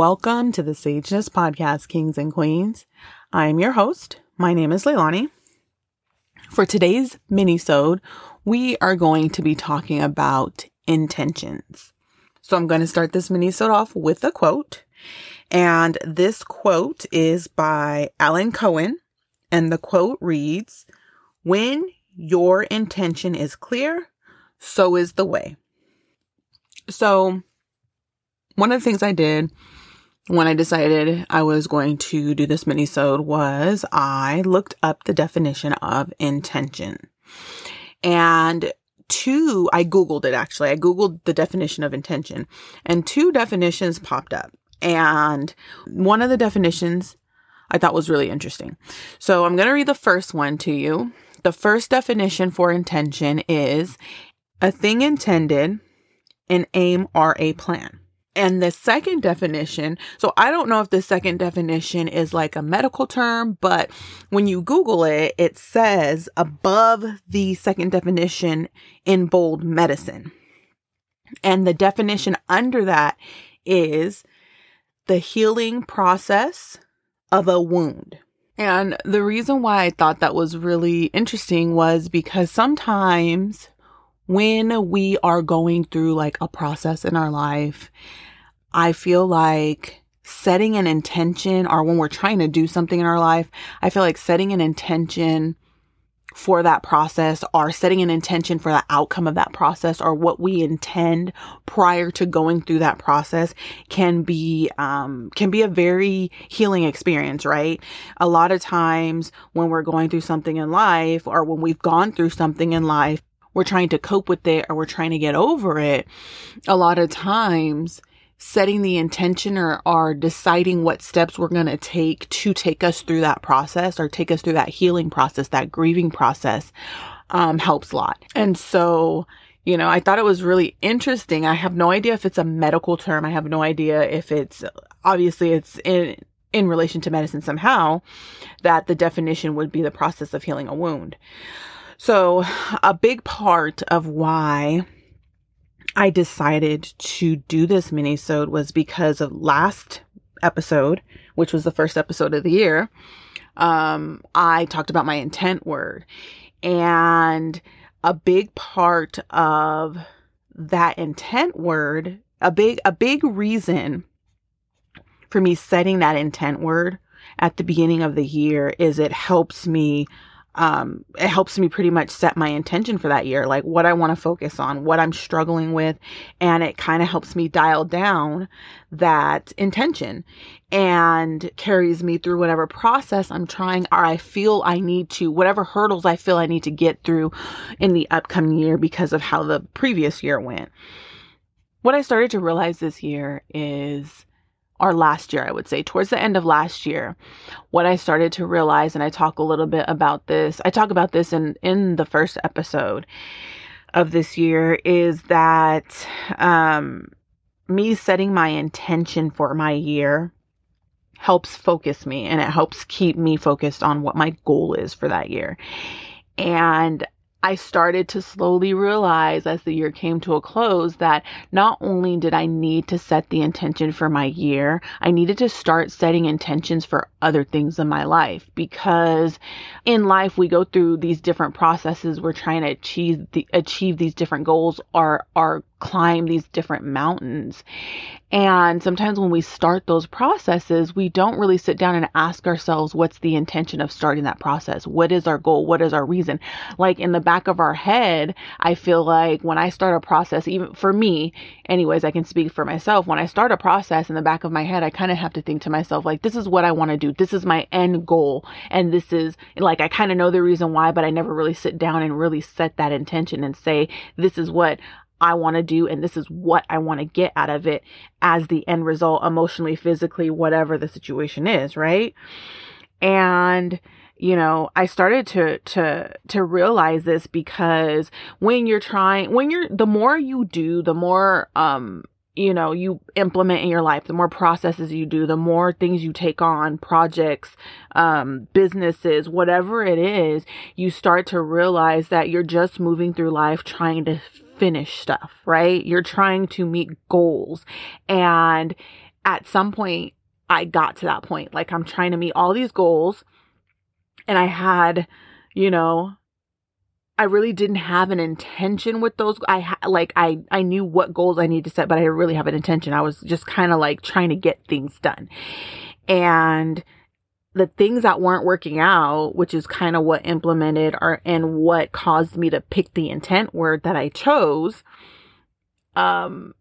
Welcome to the Sageness Podcast, Kings and Queens. I am your host. My name is Leilani. For today's mini-sode, we are going to be talking about intentions. So I'm going to start this mini-sode off with a quote. And this quote is by Alan Cohen. And the quote reads, When your intention is clear, so is the way. So one of the things I did when I decided I was going to do this mini-sode was I looked up the definition of intention. And two, I Googled it actually. I Googled the definition of intention and two definitions popped up. And one of the definitions I thought was really interesting. So I'm going to read the first one to you. The first definition for intention is a thing intended, an aim, or a plan. And the second definition, so I don't know if the second definition is like a medical term, but when you Google it, it says above the second definition in bold medicine. And the definition under that is the healing process of a wound. And the reason why I thought that was really interesting was because sometimes when we are going through like a process in our life, I feel like setting an intention or when we're trying to do something in our life, I feel like setting an intention for that process or setting an intention for the outcome of that process or what we intend prior to going through that process can be um can be a very healing experience right? A lot of times when we're going through something in life or when we've gone through something in life we're trying to cope with it or we're trying to get over it, a lot of times setting the intention or, or deciding what steps we're going to take to take us through that process or take us through that healing process, that grieving process, um, helps a lot. And so, you know, I thought it was really interesting. I have no idea if it's a medical term. I have no idea if it's obviously it's in in relation to medicine somehow that the definition would be the process of healing a wound. So, a big part of why I decided to do this mini-sode was because of last episode, which was the first episode of the year. Um, I talked about my intent word and a big part of that intent word, a big, a big reason for me setting that intent word at the beginning of the year is it helps me um, it helps me pretty much set my intention for that year, like what I want to focus on, what I'm struggling with. And it kind of helps me dial down that intention and carries me through whatever process I'm trying or I feel I need to, whatever hurdles I feel I need to get through in the upcoming year because of how the previous year went. What I started to realize this year is or last year, I would say, towards the end of last year, what I started to realize, and I talk a little bit about this, I talk about this in, in the first episode of this year, is that um, me setting my intention for my year helps focus me and it helps keep me focused on what my goal is for that year. And I started to slowly realize as the year came to a close that not only did I need to set the intention for my year, I needed to start setting intentions for other things in my life because in life we go through these different processes. We're trying to achieve the, achieve these different goals or, or climb these different mountains. And sometimes when we start those processes, we don't really sit down and ask ourselves, what's the intention of starting that process? What is our goal? What is our reason? Like in the back of our head, I feel like when I start a process, even for me, anyways, I can speak for myself. When I start a process in the back of my head, I kind of have to think to myself, like, this is what I want to do. This is my end goal. And this is like, I kind of know the reason why, but I never really sit down and really set that intention and say, this is what I want to do and this is what I want to get out of it as the end result emotionally, physically, whatever the situation is, right? And you know, I started to to to realize this because when you're trying when you're the more you do, the more um you know you implement in your life the more processes you do the more things you take on projects um businesses whatever it is you start to realize that you're just moving through life trying to finish stuff, right? You're trying to meet goals and at some point I got to that point. Like I'm trying to meet all these goals and I had, you know, I really didn't have an intention with those. I ha- like I I knew what goals I need to set, but I didn't really have an intention. I was just kind of like trying to get things done. And the things that weren't working out, which is kind of what implemented or and what caused me to pick the intent word that I chose, um,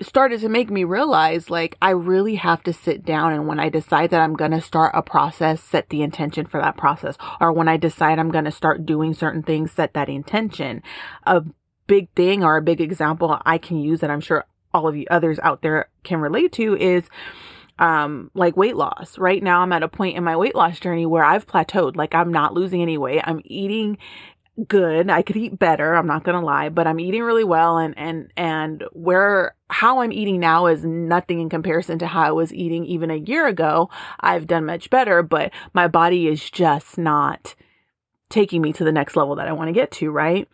started to make me realize like I really have to sit down and when I decide that I'm going to start a process, set the intention for that process. Or when I decide I'm going to start doing certain things, set that intention. A big thing or a big example I can use that I'm sure all of you others out there can relate to is um like weight loss. Right now I'm at a point in my weight loss journey where I've plateaued. Like I'm not losing any weight. I'm eating good. I could eat better. I'm not going to lie, but I'm eating really well. And, and, and where, how I'm eating now is nothing in comparison to how I was eating even a year ago. I've done much better, but my body is just not taking me to the next level that I want to get to. Right.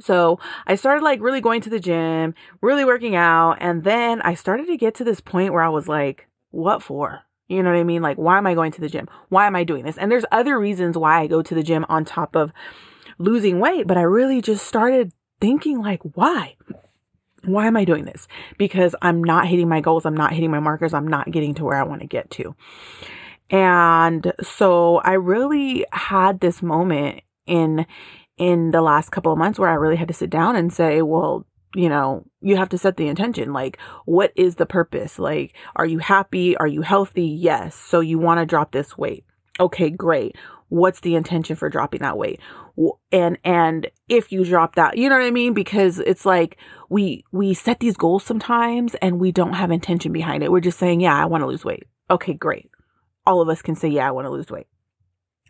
So I started like really going to the gym, really working out. And then I started to get to this point where I was like, what for? You know what I mean? Like, why am I going to the gym? Why am I doing this? And there's other reasons why I go to the gym on top of losing weight, but I really just started thinking like, why? Why am I doing this? Because I'm not hitting my goals. I'm not hitting my markers. I'm not getting to where I want to get to. And so I really had this moment in, in the last couple of months where I really had to sit down and say, well, you know, you have to set the intention. Like, what is the purpose? Like, are you happy? Are you healthy? Yes. So you want to drop this weight. Okay, great what's the intention for dropping that weight and and if you drop that you know what i mean because it's like we we set these goals sometimes and we don't have intention behind it we're just saying yeah i want to lose weight okay great all of us can say yeah i want to lose weight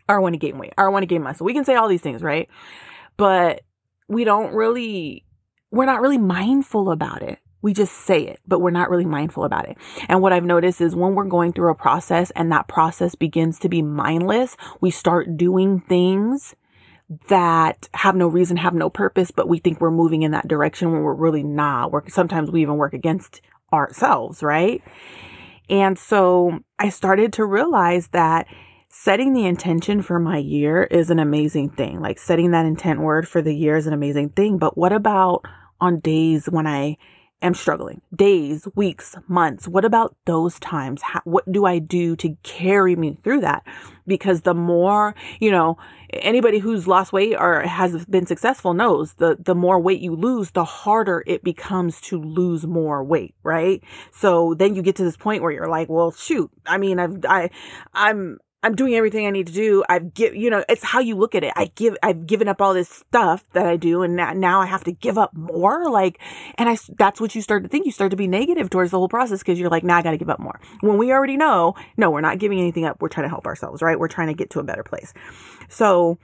or i want to gain weight or i want to gain muscle we can say all these things right but we don't really we're not really mindful about it we just say it, but we're not really mindful about it. And what I've noticed is when we're going through a process and that process begins to be mindless, we start doing things that have no reason, have no purpose, but we think we're moving in that direction when we're really not. We're, sometimes we even work against ourselves, right? And so I started to realize that setting the intention for my year is an amazing thing. Like setting that intent word for the year is an amazing thing. But what about on days when I am struggling days, weeks, months. What about those times? How, what do I do to carry me through that? Because the more, you know, anybody who's lost weight or has been successful knows the, the more weight you lose, the harder it becomes to lose more weight, right? So then you get to this point where you're like, well, shoot, I mean, I've, I, I'm, I'm doing everything I need to do. I've give, you know, it's how you look at it. I give, I've given up all this stuff that I do and now I have to give up more. Like, and I, that's what you start to think. You start to be negative towards the whole process because you're like, now nah, I got to give up more. When we already know, no, we're not giving anything up. We're trying to help ourselves, right? We're trying to get to a better place. So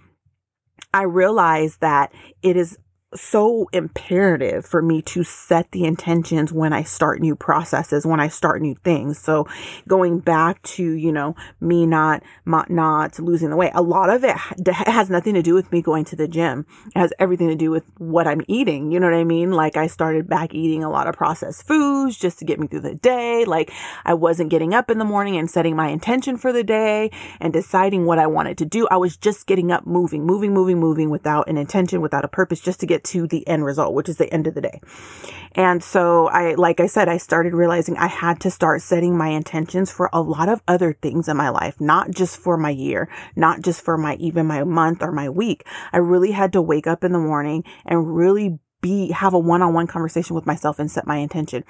I realize that it is so imperative for me to set the intentions when I start new processes, when I start new things. So going back to, you know, me not, not not losing the weight, a lot of it has nothing to do with me going to the gym. It has everything to do with what I'm eating. You know what I mean? Like I started back eating a lot of processed foods just to get me through the day. Like I wasn't getting up in the morning and setting my intention for the day and deciding what I wanted to do. I was just getting up, moving, moving, moving, moving without an intention, without a purpose, just to get to the end result, which is the end of the day. And so I, like I said, I started realizing I had to start setting my intentions for a lot of other things in my life, not just for my year, not just for my, even my month or my week. I really had to wake up in the morning and really be have a one-on-one conversation with myself and set my intention.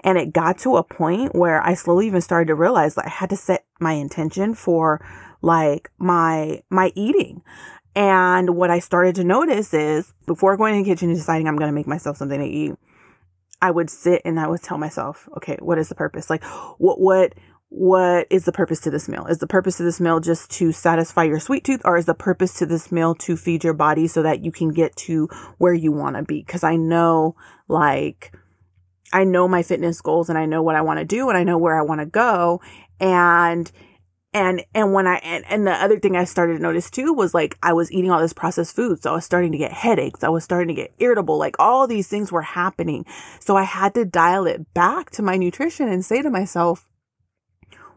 And it got to a point where I slowly even started to realize that I had to set my intention for like my my eating. And what I started to notice is before going in the kitchen and deciding I'm going to make myself something to eat, I would sit and I would tell myself, okay, what is the purpose? Like what, what, what is the purpose to this meal? Is the purpose of this meal just to satisfy your sweet tooth or is the purpose to this meal to feed your body so that you can get to where you want to be? Cause I know like, I know my fitness goals and I know what I want to do and I know where I want to go. And and and when I and, and the other thing I started to notice too was like I was eating all this processed food, so I was starting to get headaches. I was starting to get irritable. Like all these things were happening. So I had to dial it back to my nutrition and say to myself,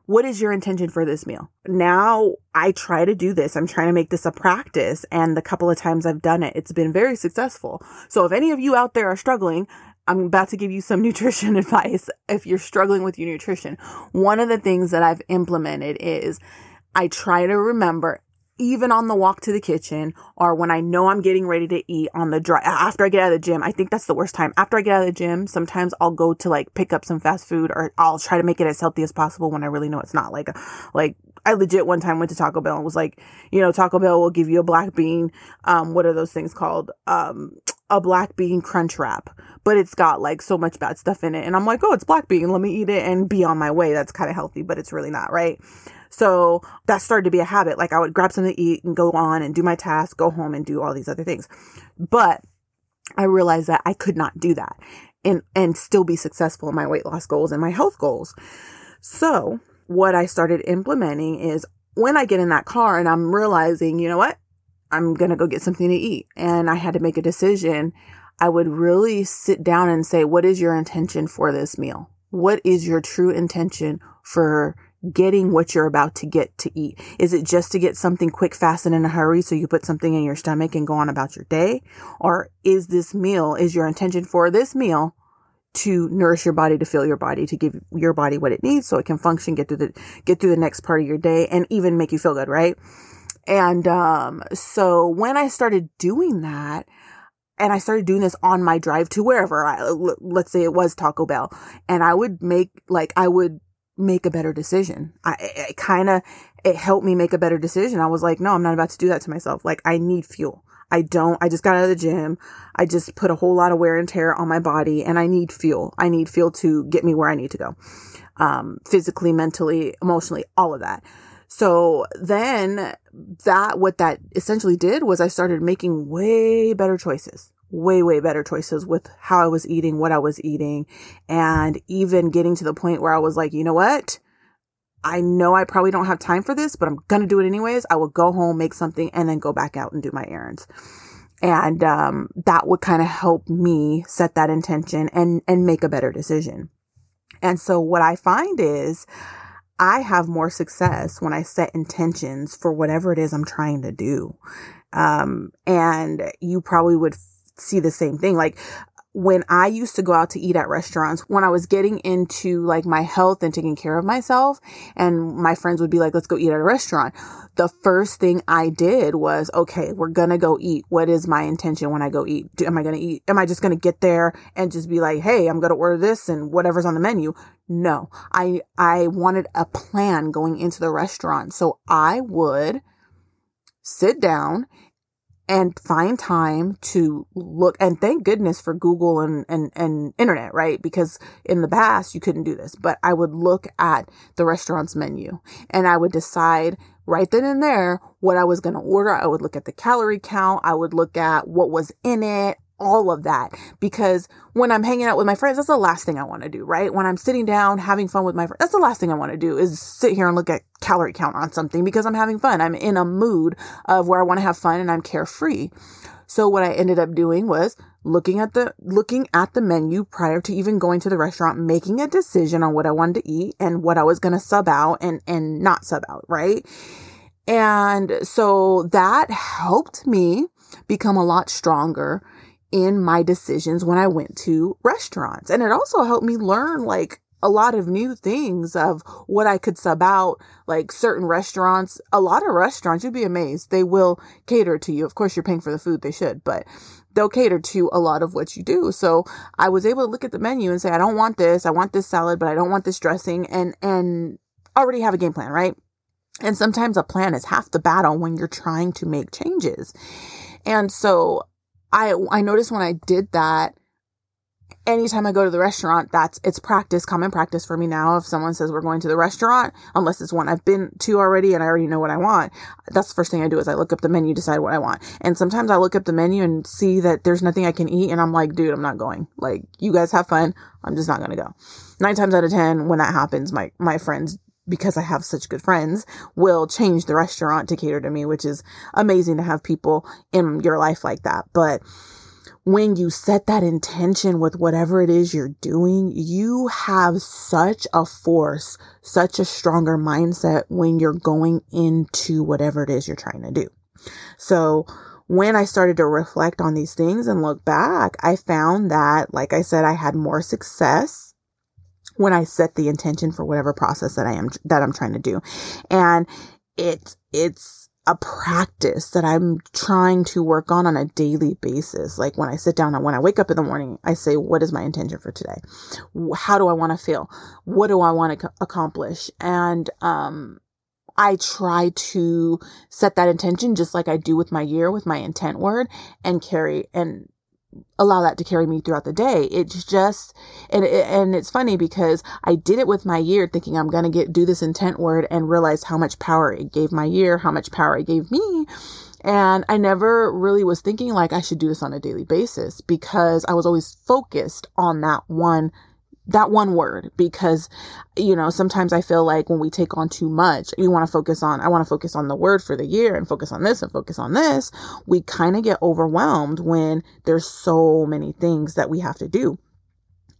what is your intention for this meal? Now I try to do this. I'm trying to make this a practice. And the couple of times I've done it, it's been very successful. So if any of you out there are struggling, I'm about to give you some nutrition advice if you're struggling with your nutrition. One of the things that I've implemented is I try to remember even on the walk to the kitchen or when I know I'm getting ready to eat on the drive after I get out of the gym. I think that's the worst time. After I get out of the gym, sometimes I'll go to like pick up some fast food or I'll try to make it as healthy as possible when I really know it's not like, like I legit one time went to Taco Bell and was like, you know, Taco Bell will give you a black bean. Um, what are those things called? Um, a black bean crunch wrap, but it's got like so much bad stuff in it. And I'm like, oh, it's black bean. Let me eat it and be on my way. That's kind of healthy, but it's really not, right? So that started to be a habit. Like I would grab something to eat and go on and do my task, go home and do all these other things. But I realized that I could not do that and, and still be successful in my weight loss goals and my health goals. So what I started implementing is when I get in that car and I'm realizing, you know what? I'm going to go get something to eat and I had to make a decision. I would really sit down and say, what is your intention for this meal? What is your true intention for getting what you're about to get to eat? Is it just to get something quick, fast, and in a hurry so you put something in your stomach and go on about your day? Or is this meal, is your intention for this meal to nourish your body, to fill your body, to give your body what it needs so it can function, get through the, get through the next part of your day and even make you feel good, right? And, um, so when I started doing that, and I started doing this on my drive to wherever I, let's say it was Taco Bell and I would make like, I would make a better decision. I, kind of, it helped me make a better decision. I was like, no, I'm not about to do that to myself. Like I need fuel. I don't, I just got out of the gym. I just put a whole lot of wear and tear on my body and I need fuel. I need fuel to get me where I need to go. Um, physically, mentally, emotionally, all of that. So then that, what that essentially did was I started making way better choices way, way better choices with how I was eating, what I was eating, and even getting to the point where I was like, you know what? I know I probably don't have time for this, but I'm going to do it anyways. I will go home, make something, and then go back out and do my errands. And, um, that would kind of help me set that intention and, and make a better decision. And so what I find is I have more success when I set intentions for whatever it is I'm trying to do. Um, and you probably would see the same thing. Like when I used to go out to eat at restaurants, when I was getting into like my health and taking care of myself, and my friends would be like, let's go eat at a restaurant. The first thing I did was, okay, we're gonna go eat. What is my intention when I go eat? Do, am I gonna eat? Am I just gonna get there and just be like, hey, I'm gonna order this and whatever's on the menu? No, I, I wanted a plan going into the restaurant. So I would sit down and find time to look and thank goodness for Google and, and, and internet, right? Because in the past you couldn't do this, but I would look at the restaurant's menu and I would decide right then and there what I was going to order. I would look at the calorie count. I would look at what was in it all of that because when I'm hanging out with my friends, that's the last thing I want to do, right? When I'm sitting down having fun with my friends, that's the last thing I want to do is sit here and look at calorie count on something because I'm having fun. I'm in a mood of where I want to have fun and I'm carefree. So what I ended up doing was looking at the, looking at the menu prior to even going to the restaurant, making a decision on what I wanted to eat and what I was going to sub out and, and not sub out, right? And so that helped me become a lot stronger in my decisions when I went to restaurants. And it also helped me learn like a lot of new things of what I could sub out, like certain restaurants. A lot of restaurants, you'd be amazed. They will cater to you. Of course, you're paying for the food. They should, but they'll cater to a lot of what you do. So I was able to look at the menu and say, I don't want this. I want this salad, but I don't want this dressing and, and already have a game plan, right? And sometimes a plan is half the battle when you're trying to make changes. And so I, I noticed when I did that, anytime I go to the restaurant, that's, it's practice, common practice for me now. If someone says we're going to the restaurant, unless it's one I've been to already and I already know what I want, that's the first thing I do is I look up the menu, decide what I want. And sometimes I look up the menu and see that there's nothing I can eat and I'm like, dude, I'm not going. Like, you guys have fun. I'm just not to go. Nine times out of 10, when that happens, my, my friends because I have such good friends, will change the restaurant to cater to me, which is amazing to have people in your life like that. But when you set that intention with whatever it is you're doing, you have such a force, such a stronger mindset when you're going into whatever it is you're trying to do. So when I started to reflect on these things and look back, I found that, like I said, I had more success when I set the intention for whatever process that I am, that I'm trying to do. And it, it's, a practice that I'm trying to work on on a daily basis. Like when I sit down and when I wake up in the morning, I say, what is my intention for today? How do I want to feel? What do I want to accomplish? And, um, I try to set that intention just like I do with my year, with my intent word and carry and allow that to carry me throughout the day. It's just, and, and it's funny because I did it with my year thinking I'm to get, do this intent word and realize how much power it gave my year, how much power it gave me. And I never really was thinking like I should do this on a daily basis because I was always focused on that one that one word because you know sometimes i feel like when we take on too much you want to focus on i want to focus on the word for the year and focus on this and focus on this we kind of get overwhelmed when there's so many things that we have to do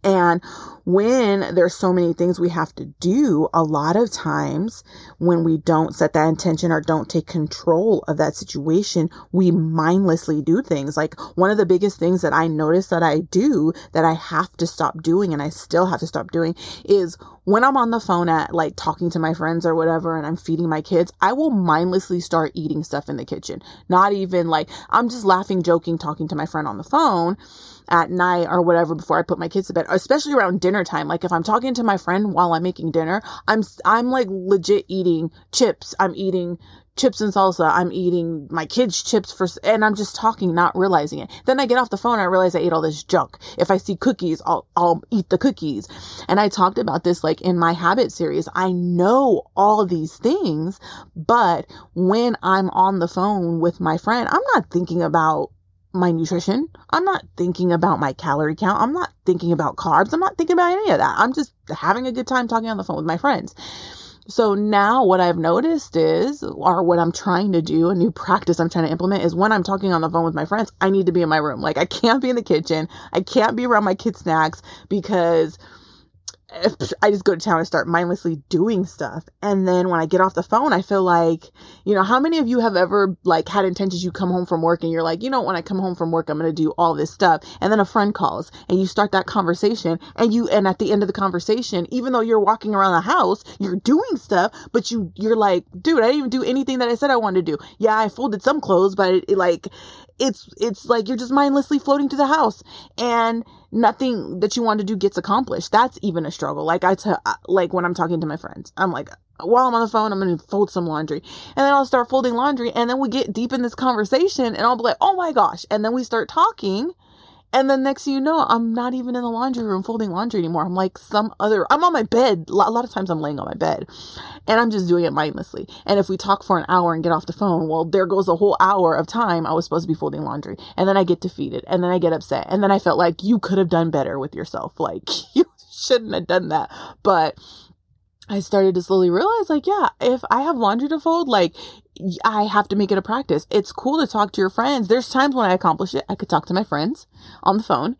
and when there's so many things we have to do, a lot of times when we don't set that intention or don't take control of that situation, we mindlessly do things. Like one of the biggest things that I notice that I do that I have to stop doing and I still have to stop doing is when I'm on the phone at like talking to my friends or whatever and I'm feeding my kids, I will mindlessly start eating stuff in the kitchen. Not even like I'm just laughing, joking, talking to my friend on the phone at night or whatever before I put my kids to bed, especially around dinner time. Like if I'm talking to my friend while I'm making dinner, I'm I'm like legit eating chips. I'm eating chips and salsa. I'm eating my kids' chips for, and I'm just talking, not realizing it. Then I get off the phone I realize I ate all this junk. If I see cookies, I'll, I'll eat the cookies. And I talked about this like in my habit series. I know all these things, but when I'm on the phone with my friend, I'm not thinking about my nutrition. I'm not thinking about my calorie count. I'm not thinking about carbs. I'm not thinking about any of that. I'm just having a good time talking on the phone with my friends. So now what I've noticed is, or what I'm trying to do, a new practice I'm trying to implement is when I'm talking on the phone with my friends, I need to be in my room. Like I can't be in the kitchen. I can't be around my kids' snacks because I just go to town and start mindlessly doing stuff. And then when I get off the phone, I feel like, you know, how many of you have ever like had intentions you come home from work and you're like, you know, when I come home from work, I'm going to do all this stuff. And then a friend calls and you start that conversation and you, and at the end of the conversation, even though you're walking around the house, you're doing stuff, but you, you're like, dude, I didn't even do anything that I said I wanted to do. Yeah, I folded some clothes, but it, it like, it's, it's like you're just mindlessly floating to the house and nothing that you want to do gets accomplished. That's even a struggle. Like I like when I'm talking to my friends, I'm like, while I'm on the phone, I'm going to fold some laundry and then I'll start folding laundry and then we get deep in this conversation and I'll be like, oh my gosh. And then we start talking and then next thing you know, I'm not even in the laundry room folding laundry anymore. I'm like some other, I'm on my bed. A lot of times I'm laying on my bed and I'm just doing it mindlessly. And if we talk for an hour and get off the phone, well, there goes a whole hour of time I was supposed to be folding laundry. And then I get defeated and then I get upset. And then I felt like you could have done better with yourself. Like you shouldn't have done that. But I started to slowly realize like, yeah, if I have laundry to fold, like I have to make it a practice. It's cool to talk to your friends. There's times when I accomplish it. I could talk to my friends on the phone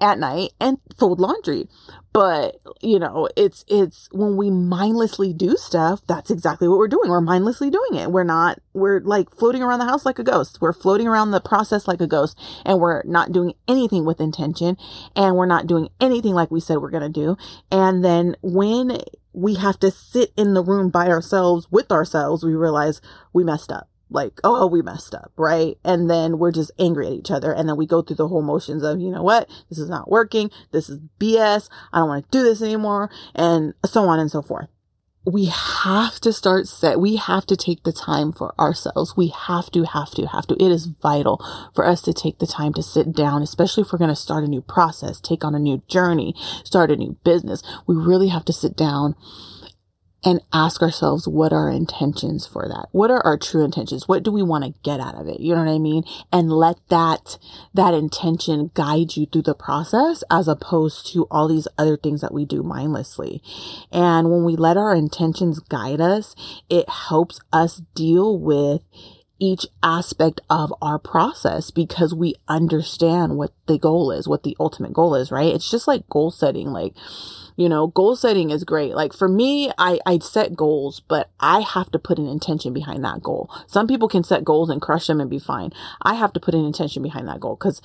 at night and fold laundry. But, you know, it's, it's when we mindlessly do stuff, that's exactly what we're doing. We're mindlessly doing it. We're not, we're like floating around the house like a ghost. We're floating around the process like a ghost and we're not doing anything with intention and we're not doing anything like we said we're going to do. And then when we have to sit in the room by ourselves with ourselves, we realize we messed up. Like, oh, oh, we messed up, right? And then we're just angry at each other. And then we go through the whole motions of, you know what? This is not working. This is BS. I don't want to do this anymore. And so on and so forth we have to start set. We have to take the time for ourselves. We have to, have to, have to. It is vital for us to take the time to sit down, especially if we're going to start a new process, take on a new journey, start a new business. We really have to sit down and ask ourselves what are our intentions for that? What are our true intentions? What do we want to get out of it? You know what i mean? And let that that intention guide you through the process as opposed to all these other things that we do mindlessly. And when we let our intentions guide us it helps us deal with each aspect of our process because we understand what the goal is, what the ultimate goal is, right? It's just like goal setting. Like, you know, goal setting is great. Like for me, I, I set goals, but I have to put an intention behind that goal. Some people can set goals and crush them and be fine. I have to put an intention behind that goal because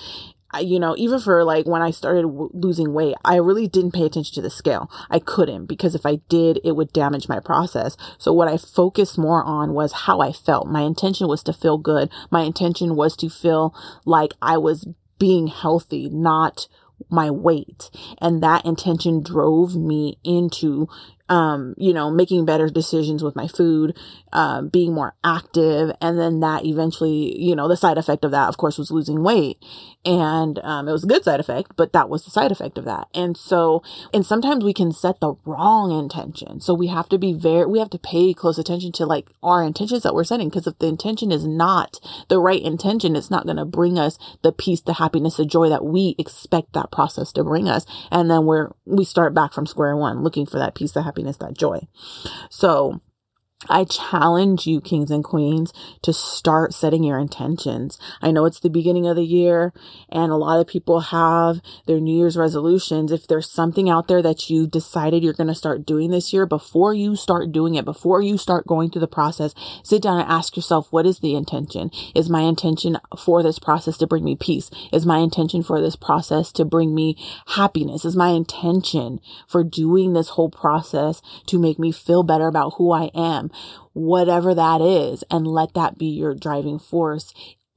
you know, even for like when I started w- losing weight, I really didn't pay attention to the scale. I couldn't because if I did, it would damage my process. So what I focused more on was how I felt. My intention was to feel good. My intention was to feel like I was being healthy, not my weight. And that intention drove me into um, you know, making better decisions with my food, um, being more active. And then that eventually, you know, the side effect of that, of course, was losing weight. And, um, it was a good side effect, but that was the side effect of that. And so, and sometimes we can set the wrong intention. So we have to be very, we have to pay close attention to like our intentions that we're setting. Cause if the intention is not the right intention, it's not going to bring us the peace, the happiness, the joy that we expect that process to bring us. And then we're, we start back from square one looking for that peace, the happiness happiness, that joy. So I challenge you, kings and queens, to start setting your intentions. I know it's the beginning of the year and a lot of people have their New Year's resolutions. If there's something out there that you decided you're going to start doing this year, before you start doing it, before you start going through the process, sit down and ask yourself, what is the intention? Is my intention for this process to bring me peace? Is my intention for this process to bring me happiness? Is my intention for doing this whole process to make me feel better about who I am? Whatever that is, and let that be your driving force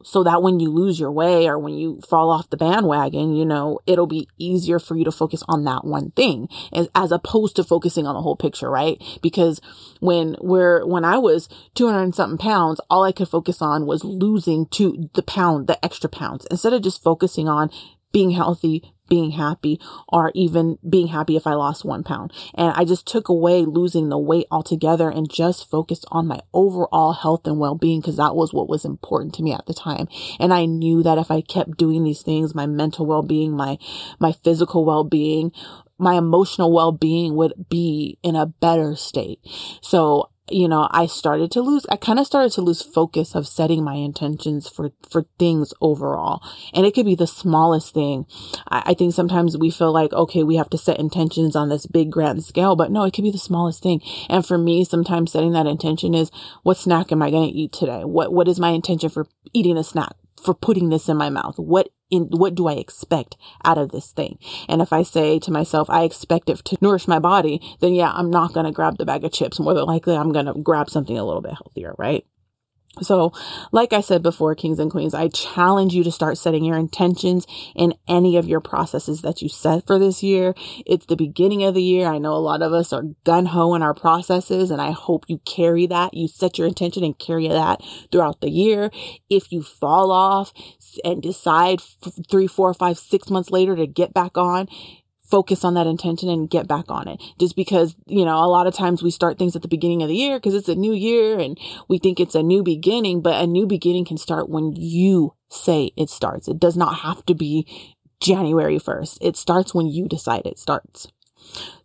so that when you lose your way or when you fall off the bandwagon, you know, it'll be easier for you to focus on that one thing as, as opposed to focusing on the whole picture, right? Because when we're, when I was 200 and something pounds, all I could focus on was losing to the pound, the extra pounds instead of just focusing on being healthy, being happy or even being happy if I lost one pound. And I just took away losing the weight altogether and just focused on my overall health and well-being because that was what was important to me at the time. And I knew that if I kept doing these things, my mental well-being, my, my physical well-being, my emotional well-being would be in a better state. So you know, I started to lose, I kind of started to lose focus of setting my intentions for, for things overall. And it could be the smallest thing. I, I, think sometimes we feel like, okay, we have to set intentions on this big grand scale, but no, it could be the smallest thing. And for me, sometimes setting that intention is what snack am I going to eat today? What, what is my intention for eating a snack? For putting this in my mouth? What in what do I expect out of this thing? And if I say to myself, I expect it to nourish my body, then yeah, I'm not going to grab the bag of chips. More than likely, I'm going to grab something a little bit healthier, right? So, like I said before, kings and queens, I challenge you to start setting your intentions in any of your processes that you set for this year. It's the beginning of the year. I know a lot of us are gun ho in our processes, and I hope you carry that. You set your intention and carry that throughout the year. If you fall off and decide three, four, five, six months later to get back on, focus on that intention and get back on it. Just because, you know, a lot of times we start things at the beginning of the year because it's a new year and we think it's a new beginning, but a new beginning can start when you say it starts. It does not have to be January 1st. It starts when you decide it starts.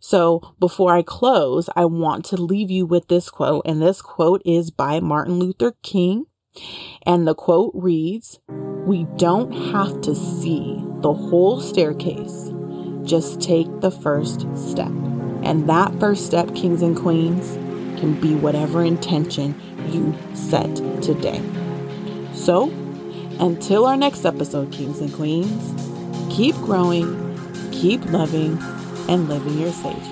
So before I close, I want to leave you with this quote, and this quote is by Martin Luther King. And the quote reads, We don't have to see the whole staircase just take the first step. And that first step, kings and queens, can be whatever intention you set today. So, until our next episode, kings and queens, keep growing, keep loving, and living your sage